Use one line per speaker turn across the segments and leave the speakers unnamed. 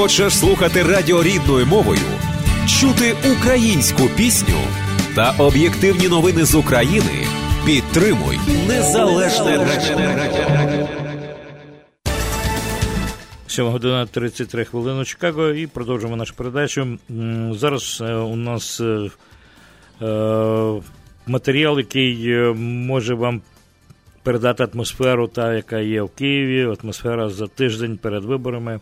Хочеш слухати радіо рідною мовою, чути українську пісню та об'єктивні новини з України? Підтримуй незалежне радіо.
7 година 33 хвилини Чикаго і продовжуємо нашу передачу. Зараз е, у нас е, е, матеріал, який може вам передати атмосферу, та, яка є в Києві, атмосфера за тиждень перед виборами.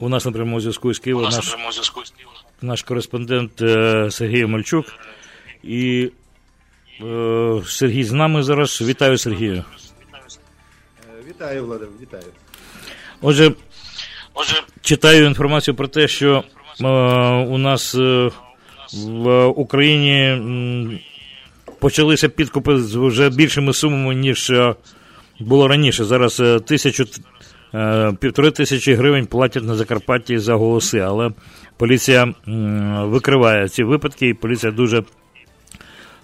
У нас на прямому зв'язку з Києва наш, наш кореспондент Сергій Мальчук. І е, Сергій з нами зараз. Вітаю Сергію.
Вітаю, Влада, вітаю.
Отже, Отже, читаю інформацію про те, що е, у нас е, в Україні м, почалися підкупи з вже більшими сумами, ніж е, було раніше. Зараз е, тисячу е, півтори тисячі гривень платять на Закарпатті за голоси, але поліція викриває ці випадки, і поліція дуже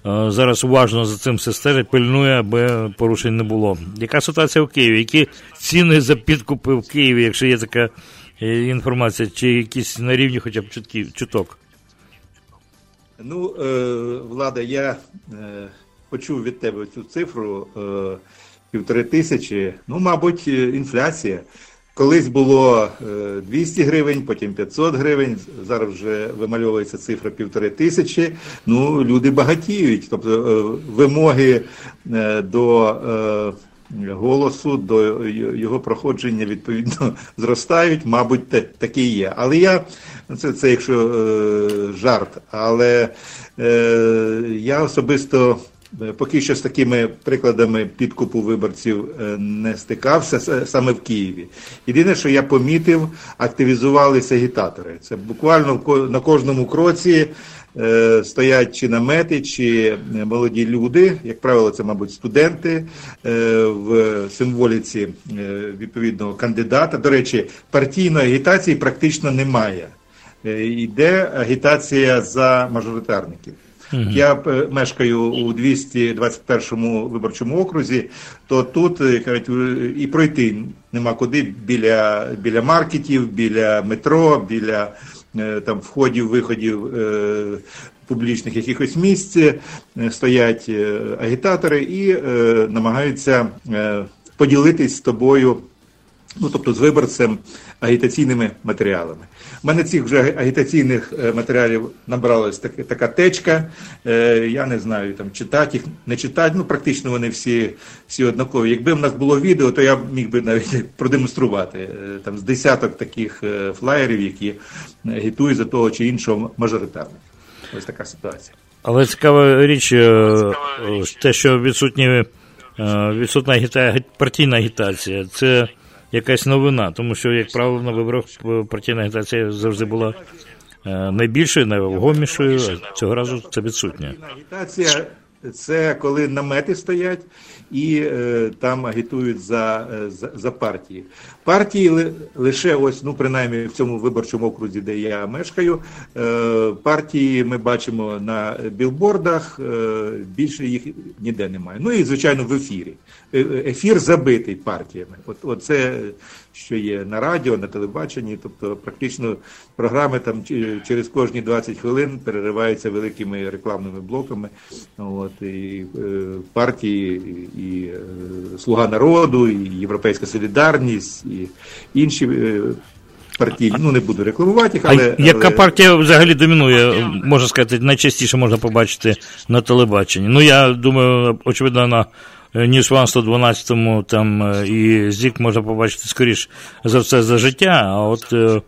Е, зараз уважно за цим все стежить, пильнує, аби порушень не було. Яка ситуація в Києві? Які ціни за підкупи в Києві, якщо є така е, інформація, чи якісь на рівні хоча б чутків, чуток?
Ну, е, Влада, я е, почув від тебе цю цифру е, півтори тисячі. Ну, мабуть, інфляція. Колись було 200 е, гривень, потім 500 гривень. Зараз вже вимальовується цифра півтори тисячі. Ну, люди багатіють. Тобто е, вимоги е, до голосу, до його проходження відповідно зростають. Мабуть, таке є. Але я це це якщо жарт, але я особисто. Е, поки що з такими прикладами підкупу виборців е, не стикався саме в Києві. Єдине, що я помітив, активізувалися агітатори. Це буквально на кожному кроці е, стоять чи намети, чи молоді люди. Як правило, це, мабуть, студенти в символіці відповідного кандидата. До речі, партійної агітації практично немає. Йде агітація за мажоритарників. Угу. Я е, мешкаю у 221 виборчому окрузі, то тут е, кажуть, і пройти нема куди біля біля маркетів, біля метро, біля е, там входів, виходів. Публічних якихось місць стоять агітатори і е, намагаються е, поділитись з тобою, ну тобто з виборцем агітаційними матеріалами. У мене цих вже агітаційних е, матеріалів набралась так, така течка. Е, я не знаю, там читати їх, не читати. Ну, практично вони всі всі однакові. Якби в нас було відео, то я міг би навіть продемонструвати е, там з десяток таких флаєрів, які агітують за того чи іншого мажоритарника. Ось така ситуація.
Але цікава річ, те, що відсутні відсутна агіта... партійна агітація, це якась новина, тому що, як правило, на виборах партійна агітація завжди була е, найбільшою, найвагомішою, цього разу це відсутня.
Це коли намети стоять і е, там агітують за, е, за за, партії. Партії ли, лише ось, ну принаймні в цьому виборчому окрузі, де я мешкаю, е, партії ми бачимо на білбордах, е, більше їх ніде немає. Ну і звичайно в ефірі. Е, ефір забитий партіями. От, от це що є на радіо, на телебаченні, тобто практично програми там через кожні 20 хвилин перериваються великими рекламними блоками. От і е, партії, і е, Слуга народу, і Європейська Солідарність, і інші. Е, партії, ну не буду рекламувати їх, але.
А яка але... партія взагалі домінує, можна сказати, найчастіше можна побачити на телебаченні? Ну, я думаю, очевидно, на ніж Ван 112 там е, і Зік можна побачити скоріш за все за життя. А от, е,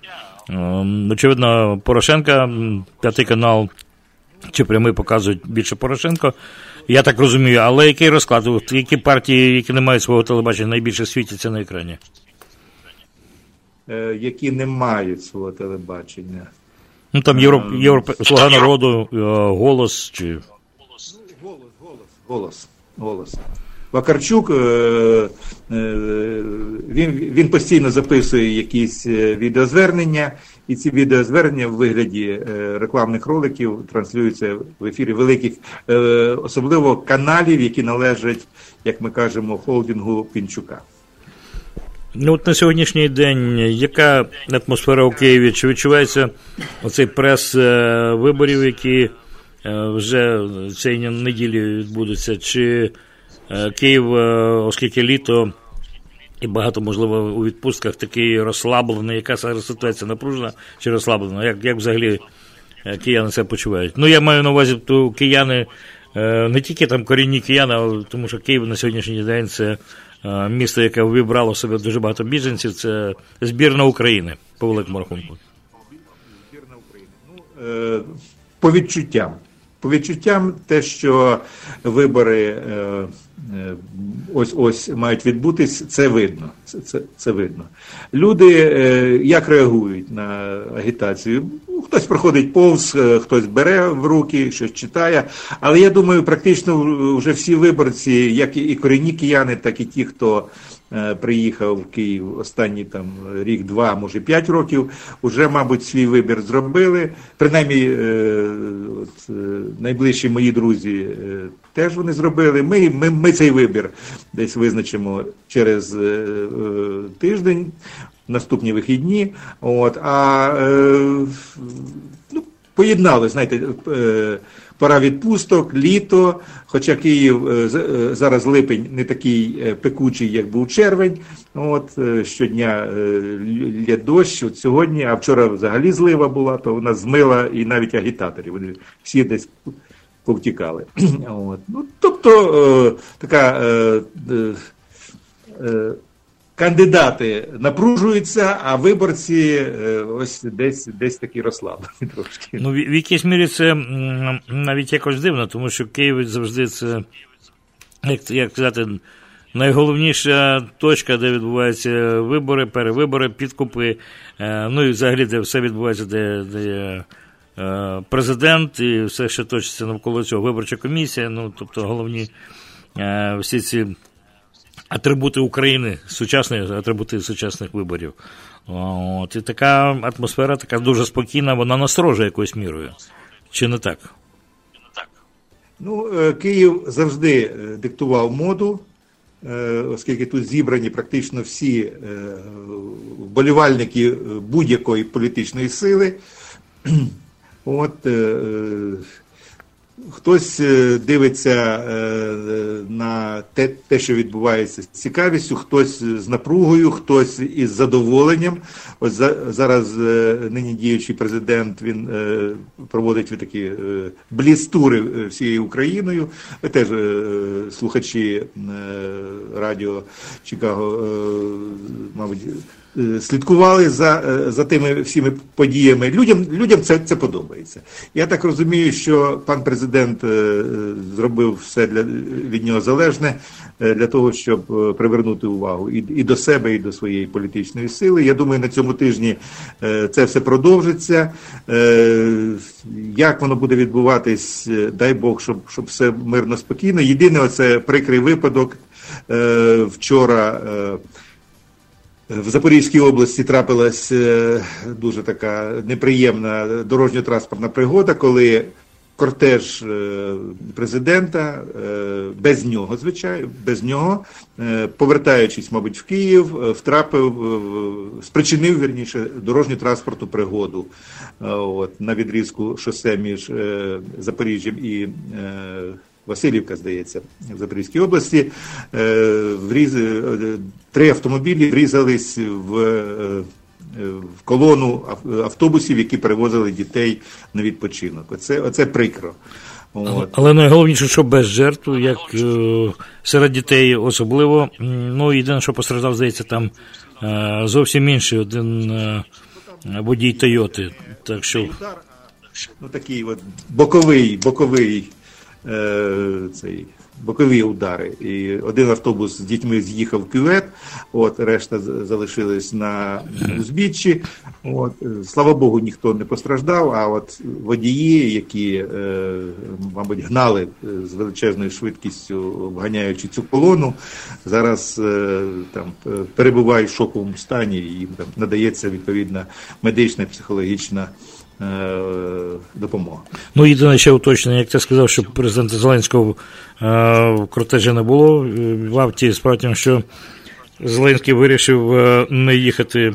ем, очевидно, Порошенка, п'ятий канал чи прямий показують більше Порошенко. Я так розумію, але який розклад? Які партії, які не мають свого телебачення, найбільше світяться на екрані?
Е, які не мають свого телебачення.
Ну там Європ, Європ, Слуга народу, голос чи.
Голос, голос, голос, голос. Вакарчук е, е, він він постійно записує якісь е, відеозвернення, і ці відеозвернення в вигляді рекламних роликів транслюються в ефірі великих, особливо каналів, які належать, як ми кажемо, холдингу Пінчука.
Ну, от на сьогоднішній день, яка атмосфера у Києві? Чи відчувається оцей прес виборів, які вже цієї неділі відбудуться? Чи Київ, оскільки літо і багато, можливо, у відпустках такий розслаблений, яка ситуація напружена чи розслаблена? Як як взагалі кияни себе почувають? Ну, я маю на увазі, то кияни не тільки там корінні кияни, а тому що Київ на сьогоднішній день це. Е, місто, яке вибрало себе дуже багато біженців, це збірна України по великому рахунку.
Ну, е, По відчуттям. По відчуттям, те, що вибори е, ось ось мають відбутись, це видно. Це це, це видно. Люди як реагують на агітацію? Хтось проходить повз, хтось бере в руки, щось читає. Але я думаю, практично вже всі виборці, як і корінні кияни, так і ті, хто Е, приїхав в Київ останні там рік-два, може п'ять років, вже, мабуть, свій вибір зробили. Принаймні, е, от, е, найближчі мої друзі теж вони зробили. Ми, ми, ми цей вибір десь визначимо через тиждень. Наступні вихідні, от а ну, поєднали, знаєте, пора відпусток, літо. Хоча Київ е, е, зараз липень не такий е, пекучий, як був червень. От щодня є дощ. От сьогодні, а вчора взагалі злива була, то вона змила і навіть агітаторів. Вони всі десь повтікали. От. Ну, Тобто така кандидати напружуються, а виборці е, ось десь десь такі розслаблені трошки.
Ну, в якійсь мірі це навіть якось дивно, тому що Київ завжди це, як як сказати, найголовніша точка, де відбуваються вибори, перевибори, підкупи. Е, ну і взагалі, де все відбувається, де. де е, Президент і все, що точиться навколо цього виборча комісія, ну тобто головні всі ці атрибути України, сучасні атрибути сучасних виборів. От, І така атмосфера, така дуже спокійна, вона насторожує якоюсь мірою. Чи не так?
Ну, е, Київ завжди е, диктував моду, е, оскільки тут зібрані практично всі вболівальники будь-якої політичної сили. От Хтось е, дивиться е, на те, те, що відбувається з цікавістю, хтось з напругою, хтось із задоволенням. Ось зараз е, нині діючий президент він проводить такі блістури всією Україною. Теж слухачі радіо Чикаго, мабуть. Е, слідкували за е, за тими всіми подіями. Людям людям це це подобається. Я так розумію, що пан президент е, зробив все для від нього залежне для того, щоб привернути увагу і і до себе, і до своєї політичної сили. Я думаю, на цьому тижні це все продовжиться. Як воно буде відбуватись, дай Бог, щоб щоб все мирно спокійно. Єдине, оце прикрий випадок вчора. В Запорізькій області трапилась е, дуже така неприємна дорожньо-транспортна пригода, коли кортеж е, президента е, без нього, звичайно, без нього, повертаючись, мабуть, в Київ, втрапив, спричинив вірніше дорожню транспортну пригоду от, на відрізку шосе між Запоріжжям і Васильівка, здається, в Запорізькій області. Е. Е, три автомобілі врізались в е, в колону автобусів, які перевозили дітей на відпочинок. Оце, Оце прикро.
От. Але найголовніше, що без жертв, як серед дітей особливо. Ну, єдине, що постраждав, здається, там зовсім інший один водій Тойоти. Так що...
Ну, такий от боковий, боковий Е, цей. Бокові удари. І один автобус з дітьми з'їхав в кювет, от решта залишились на узбіччі. От слава Богу, ніхто не постраждав. А от водії, які, е, мабуть, гнали з величезною швидкістю, вганяючи цю колону, зараз е, там перебувають в шоковому стані, їм там надається відповідна медична психологічна. Е, допомога.
Ну, єдине ще уточнення, як ти сказав, що президента Зеленського е, в кортежі не було. В авті справді, що Зеленський вирішив не їхати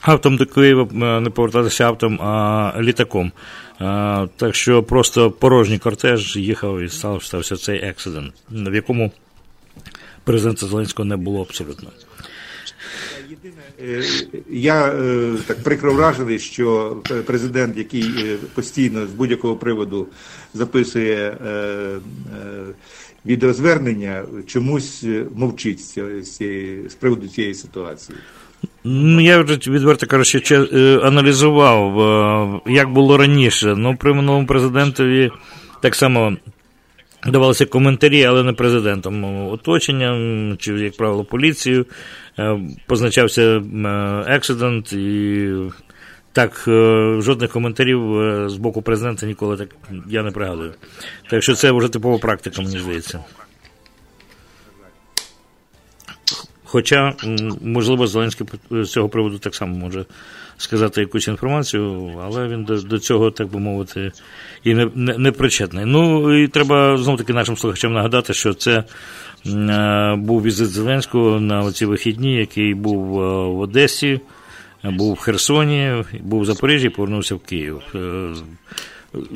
автом до Києва, не повертатися автом, а літаком. Так що просто порожній кортеж їхав і стався цей ексидент, в якому президента Зеленського не було абсолютно.
Е, я е, так прикро вражений, що президент, який е, постійно з будь-якого приводу записує відеозвернення, чомусь мовчить з, приводу цієї ситуації.
Ну, я вже відверто кажучи, аналізував, як було раніше. Ну, при минулому президентові так само давалися коментарі, але не президентом оточенням, чи, як правило, поліцією. Е, позначався е, ексидент і так, е, жодних коментарів з боку президента ніколи так я не пригадую. Так що це вже типова практика, мені здається. Хоча, можливо, Зеленський з цього приводу так само може сказати якусь інформацію, але він до до цього, так би мовити, і не не, не причетний. Ну і треба знову таки нашим слухачам нагадати, що це е, був візит Зеленського на ці вихідні, який був е, в Одесі, був в Херсоні, був в Запоріжжі, повернувся в Київ. Е,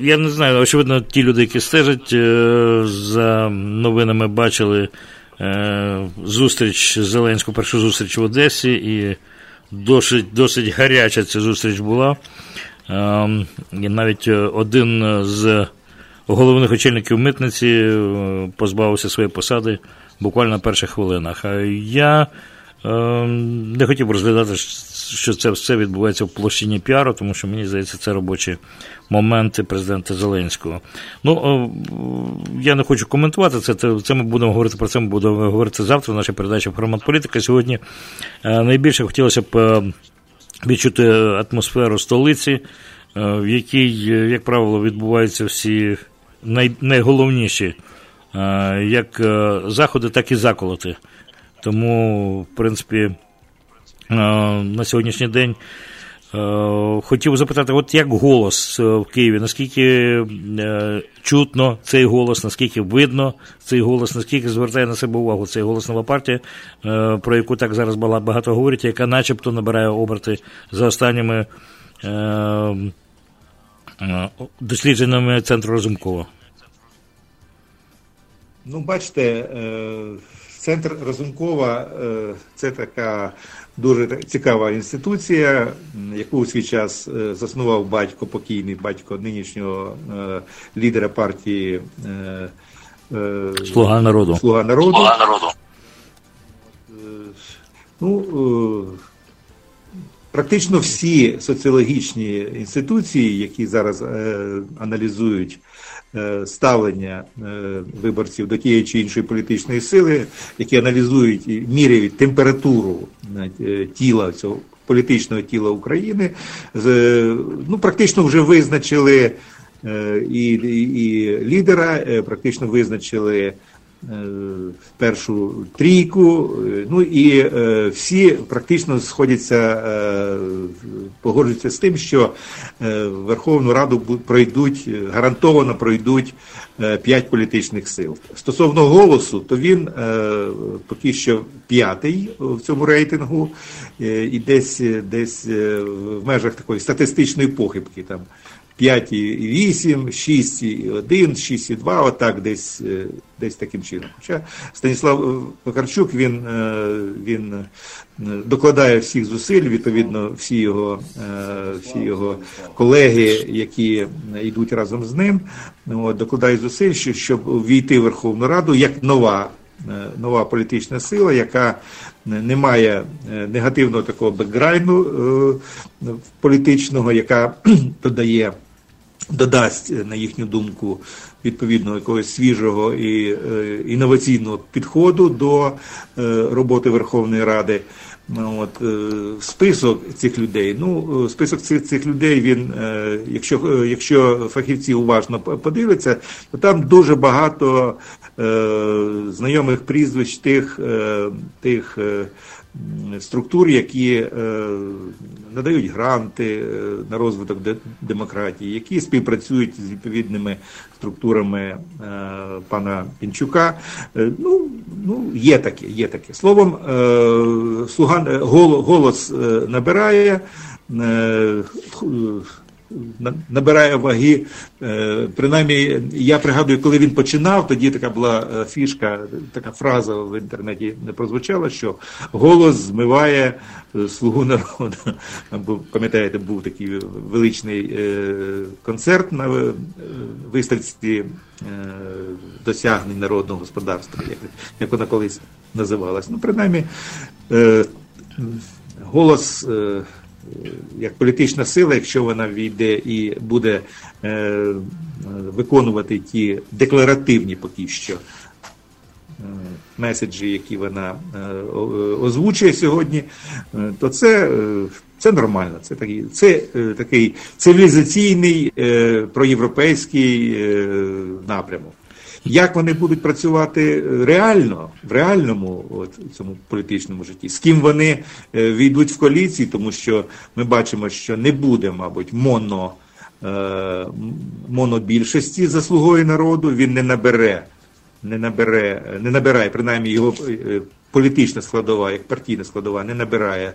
я не знаю, очевидно, ті люди, які стежать за новинами, бачили зустріч Зеленського, першу зустріч в Одесі. і Досить досить гаряча ця зустріч була. Ем, і навіть е, один з головних очільників митниці е, позбавився своєї посади буквально на перших хвилинах. А я ем, не хотів розглядати, що це все відбувається в площині піару, тому що мені здається, це робочі моменти президента Зеленського. Ну, я не хочу коментувати це. Це ми будемо говорити про це. Ми будемо говорити завтра в нашій передачі «Формат політика. Сьогодні е, найбільше хотілося б е, відчути атмосферу столиці, е, в якій, як правило, відбуваються всі най, найголовніші як заходи, так і заколоти. Тому, в принципі, на сьогоднішній день. Е, хотів запитати, от як голос е, в Києві, наскільки е, чутно цей голос, наскільки видно цей голос, наскільки звертає на себе увагу цей голос нова партія, про яку так зараз багато говорять, яка начебто набирає оберти за останніми дослідженнями центру Розумкова?
Ну, бачите, центр Розумкова це така дуже цікава інституція, яку у свій час е, заснував батько покійний батько нинішнього е, лідера партії
е, Слуга народу.
Слуга народу. Слуга народу. Ну, Практично всі соціологічні інституції, які зараз аналізують Е, ставлення е, виборців до тієї чи іншої політичної сили, які аналізують і міряють температуру е, тіла цього політичного тіла України, ну практично вже визначили і, і, і лідера, практично визначили. Е, першу трійку, е, ну і е, всі практично сходяться, погоджуються з тим, що Верховну Раду пройдуть, гарантовано пройдуть п'ять політичних сил. Стосовно голосу, то він поки що п'ятий в цьому рейтингу, і десь десь в межах такої статистичної похибки там. 5,8, 6,1, 6,2, отак десь е, десь таким чином. Хоча Станіслав Покарчук він е, він е, докладає всіх зусиль, відповідно, всі його всі його колеги, які йдуть разом з ним, от, докладають зусиль, щоб війти в Верховну Раду як нова. Нова політична сила, яка не має негативного такого бекграйну політичного, яка додає додасть, на їхню думку, відповідно якогось свіжого і е, інноваційного підходу до е, роботи Верховної Ради. От е, список цих людей. Ну, список цих цих людей. Він, якщо якщо фахівці уважно подивляться, то там дуже багато е, знайомих прізвищ тих тих структур, які е, надають гранти е, на розвиток демократії, які співпрацюють з відповідними структурами е, пана Пінчука. Ну, ну є таке, є таке. Словом, слуга голос набирає набирає ваги. Е, принаймні, я пригадую, коли він починав, тоді така була е, фішка, така фраза в інтернеті не прозвучала, що голос змиває е, слугу народу. Пам'ятаєте, був такий величний концерт на виставці досягнень народного господарства, як вона колись називалась. Ну, принаймні, голос як політична сила, якщо вона війде і буде е, виконувати ті декларативні поки що е, меседжі, які вона е, озвучує сьогодні, е, то це е, це нормально. Це такий це, е, такий цивілізаційний е, проєвропейський е, напрямок. Як вони будуть працювати реально, в реальному от, цьому політичному житті, з ким вони е, війдуть в коаліції, тому що ми бачимо, що не буде, мабуть, моно, е, монобільшості заслугою народу, він не набере, не набере, не набирає, принаймні його е, політична складова, як партійна складова, не набирає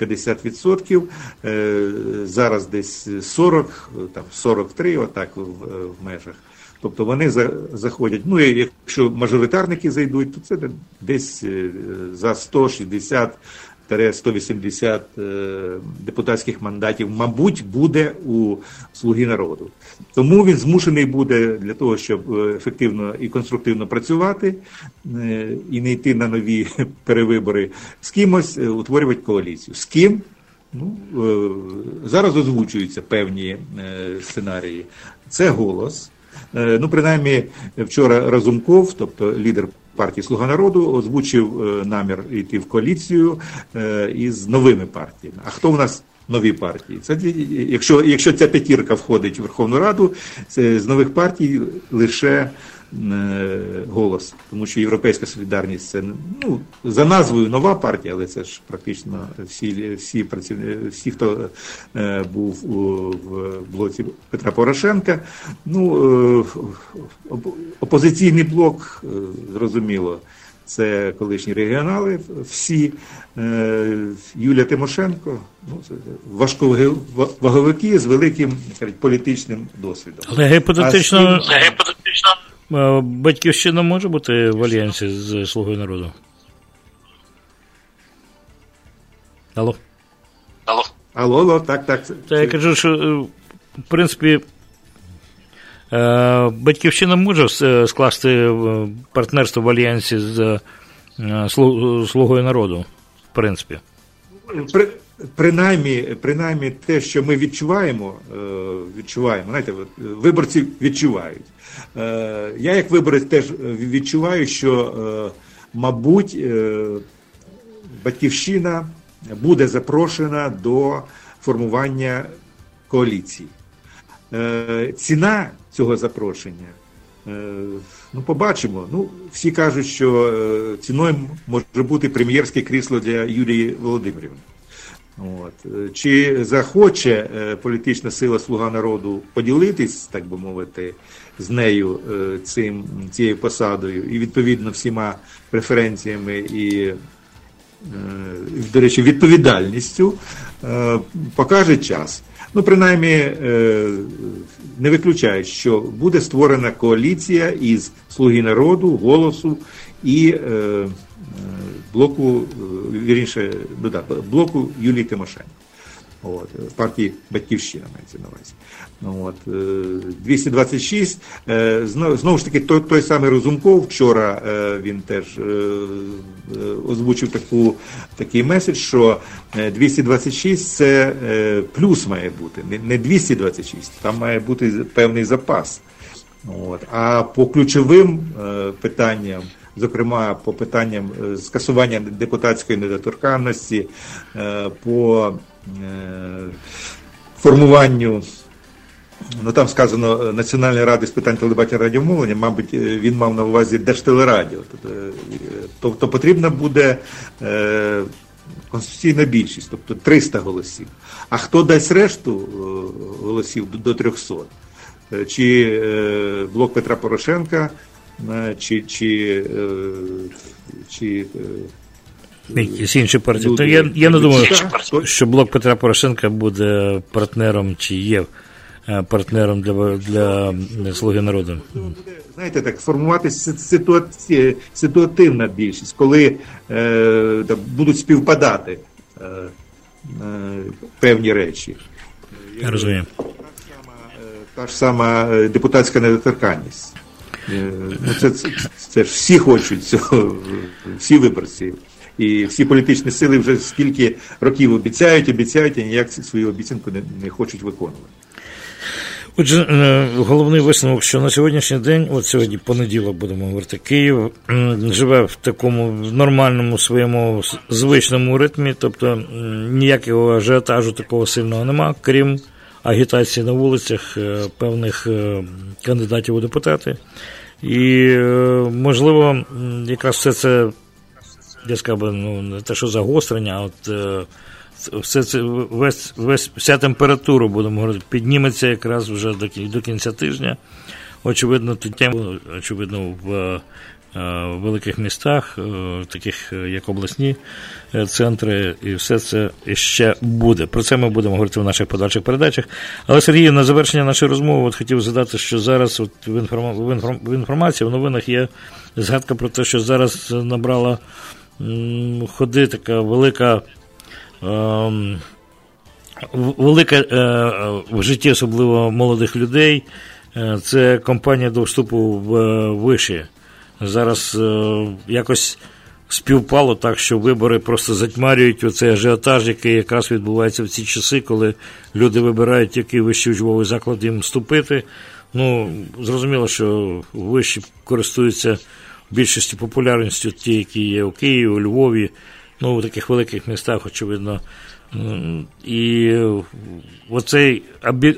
50%. Е, зараз десь 40, там 43, отак в межах. Тобто вони заходять. Ну і якщо мажоритарники зайдуть, то це десь е, за 160 180 е, депутатських мандатів, мабуть, буде у слуги народу. Тому він змушений буде для того, щоб е, ефективно і конструктивно працювати і не йти на нові перевибори з кимось, утворювати коаліцію. З ким? Ну, Зараз озвучуються певні сценарії. Це голос. Е, ну, принаймні, вчора Разумков, тобто лідер партії Слуга народу, озвучив е, намір йти в коаліцію е, із новими партіями. А хто в нас? Нові партії. Це якщо якщо ця п'ятірка входить в Верховну Раду, це з нових партій лише голос, тому що Європейська солідарність це ну за назвою нова партія, але це ж практично всі всі працівники, всі, хто е, був у, в блоці Петра Порошенка. Ну е, опозиційний блок, е, зрозуміло. Це колишні регіонали, всі Юлія Тимошенко, ну важковаговики з великим кажуть, політичним досвідом.
Але гіпотетично, а, гіпотетично Батьківщина може бути в альянсі з Слугою народу? Алло?
Алло. Алло, алло, так, так.
Та я кажу, що е, в принципі. Е, Батьківщина може скласти е, партнерство в альянсі з Слугою народу, в принципі.
При, принаймні, принаймні те, що ми відчуваємо, відчуваємо, знаєте, виборці відчувають. Е, я, як виборець, теж відчуваю, що, е, мабуть, е, батьківщина буде запрошена до формування коаліції. Ціна цього запрошення. Ну, побачимо. Ну, всі кажуть, що ціною може бути прем'єрське крісло для Юлії Володимирівни. От. Чи захоче політична сила Слуга народу поділитись, так би мовити, з нею е, цим, цією посадою і відповідно всіма преференціями і, е, до речі, відповідальністю е, покаже час. Ну, принаймні, не виключають, що буде створена коаліція із Слуги народу, голосу і блоку, вірніше, ну, да, блоку Юлії Тимошенко. От, партії Батьківщина мається на увазі. Ну, от, 226. Е, е, знову, ж таки, той той самий Розумков вчора е, він теж озвучив таку, такий меседж, що 226 це плюс має бути, не 226, там має бути певний запас. От. А по ключовим питанням. Зокрема, по питанням скасування депутатської недоторканності, по формуванню Ну там сказано е, Національної ради з питань телебачення радіомовлення, мабуть, е, він мав на увазі Держтелерадіо. Тобто, тобто потрібна буде конституційна більшість, тобто 300 голосів. А хто дасть решту голосів до 300? Чи блок Петра Порошенка, чи чи, чи
Якісь інші партії. То я я не думаю, що блок Петра Порошенка буде партнером чи є партнером для для Слуги народу.
Знаєте, так формуватися ситуаці... ситуативна більшість, коли е, так, будуть співпадати е, е, певні речі.
Я розумію.
Та ж сама депутатська недоторканність. Ну, це, це, це всі хочуть цього, всі виборці. І всі політичні сили вже скільки років обіцяють, обіцяють, і ніяк свою обіцянку не, не хочуть виконувати.
Отже, е, головний висновок, що на сьогоднішній день, от сьогодні понеділок будемо говорити, Київ живе в такому нормальному своєму звичному ритмі, тобто ніякого ажіотажу такого сильного нема, крім агітації на вулицях е, певних е, кандидатів у депутати. І, можливо, якраз все це, я сказав, ну, не те, що загострення, а от все це весь, весь вся температура, будемо говорити, підніметься якраз вже до до кінця тижня. Очевидно, тут очевидно, в е, в великих містах, е, таких як обласні е, центри, і все це ще буде. Про це ми будемо говорити в наших подальших передачах. Але Сергій, на завершення нашої розмови от хотів задати, що зараз от в, інформ... в інформації в новинах є згадка про те, що зараз набрала ходи така велика Ем, велика е, в житті, особливо молодих людей, е, це компанія до вступу в е, виші. Зараз якось співпало так, що вибори просто затьмарюють оцей ажіотаж, який якраз відбувається в ці часи, коли люди вибирають, який вищий учбовий заклад їм вступити. Ну, зрозуміло, що вищі користуються більшістю популярністю ті, які є у Києві, у Львові ну, у таких великих містах, очевидно. І оцей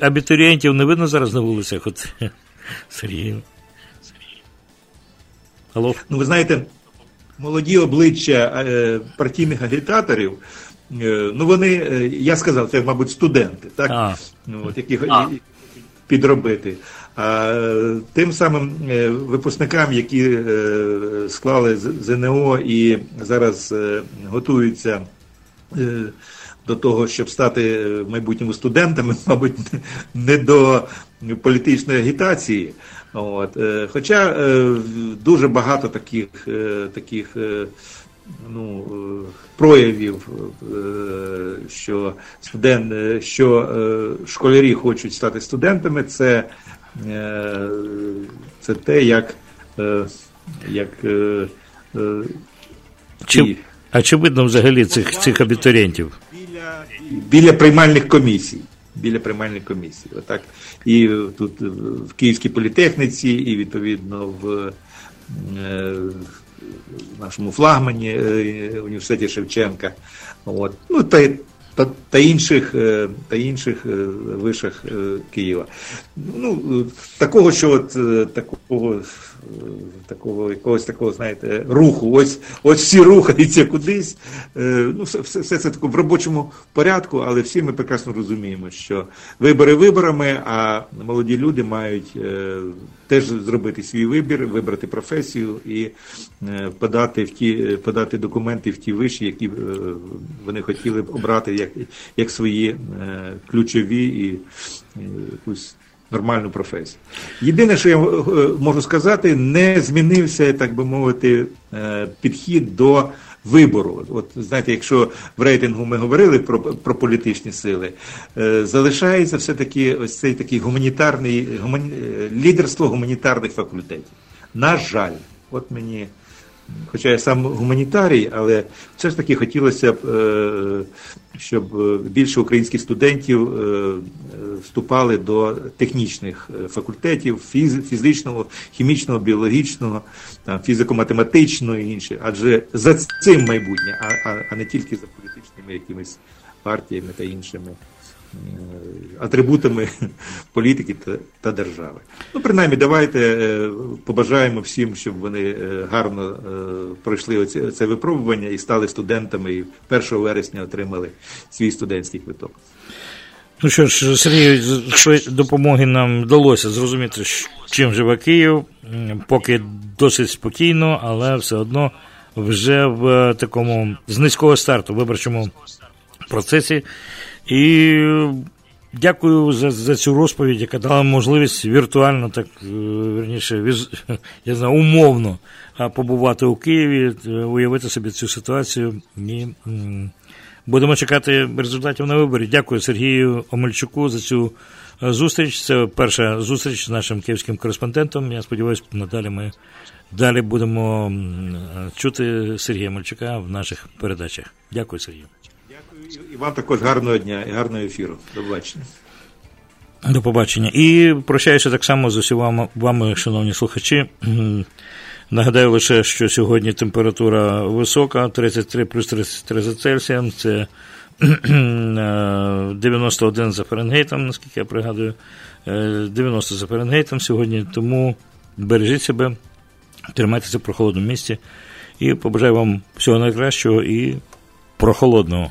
абітурієнтів не видно зараз на вулицях. От Сергій.
Алло? Ну, ви знаєте, молоді обличчя е, партійних агітаторів. Е, ну, вони, е, я сказав, це, мабуть, студенти, так? А. Ну, от, яких підробити. А тим самим випускникам, які склали ЗНО і зараз готуються до того, щоб стати майбутніми студентами, мабуть, не до політичної агітації. От. Хоча дуже багато таких таких ну, проявів, що студент, що школярі хочуть стати студентами, це Е, це те, як е, як
е, чи, а чи видно взагалі цих цих абітурієнтів?
Біля біля приймальних комісій. Біля приймальної комісії. Отак. І тут в Київській політехніці, і відповідно в нашому флагмані університеті Шевченка. От. Ну, та та та інших е, та інших е, вишах е, Києва. Ну, Такого, що от такого такого якогось такого, знаєте, руху. Ось ось всі рухаються кудись. Ну, Все все, це тако в робочому порядку, але всі ми прекрасно розуміємо, що вибори виборами, а молоді люди мають теж зробити свій вибір, вибрати професію і подати в ті подати документи в ті виші, які вони хотіли б обрати як як свої е, ключові і якусь нормальну професію. Єдине, що я е, можу сказати, не змінився, так би мовити, е, підхід до. Вибору, от знаєте, якщо в рейтингу ми говорили про про політичні сили, е, залишається все таки ось цей такий гуманітарний гумані, лідерство гуманітарних факультетів. На жаль, от мені Хоча я сам гуманітарій, але все ж таки хотілося б, е, щоб більше українських студентів е, вступали до технічних е, факультетів, фізичного, хімічного, біологічного, фізико-математичного і інше. Адже за цим майбутнє, а не тільки за політичними якимись партіями та іншими атрибутами політики та, та держави. Ну, принаймні, давайте е, побажаємо всім, щоб вони е, гарно е, пройшли оці, це випробування і стали студентами, і 1 вересня отримали свій студентський квиток.
Ну що ж, Сергій, допомоги нам вдалося зрозуміти, чим живе Київ, поки досить спокійно, але все одно вже в такому з низького старту виборчому процесі. І дякую за за цю розповідь, яка дала можливість віртуально, так е, верніше, віз, я знаю, умовно побувати у Києві, е, уявити собі цю ситуацію. І будемо чекати результатів на виборі. Дякую Сергію Омельчуку за цю е, зустріч. Це перша зустріч з нашим київським кореспондентом. Я сподіваюся, надалі ми далі будемо чути Сергія Мальчука в наших передачах. Дякую, Сергію.
І вам також гарного дня і гарного ефіру. До побачення.
До побачення. І прощаюся так само з усіма вами, шановні слухачі. Нагадаю лише, що сьогодні температура висока, 33 плюс 33 за Цельсієм, це 91 за Фаренгейтом, наскільки я пригадую, 90 за Фаренгейтом сьогодні, тому бережіть себе, тримайтеся в прохолодному місці і побажаю вам всього найкращого і прохолодного,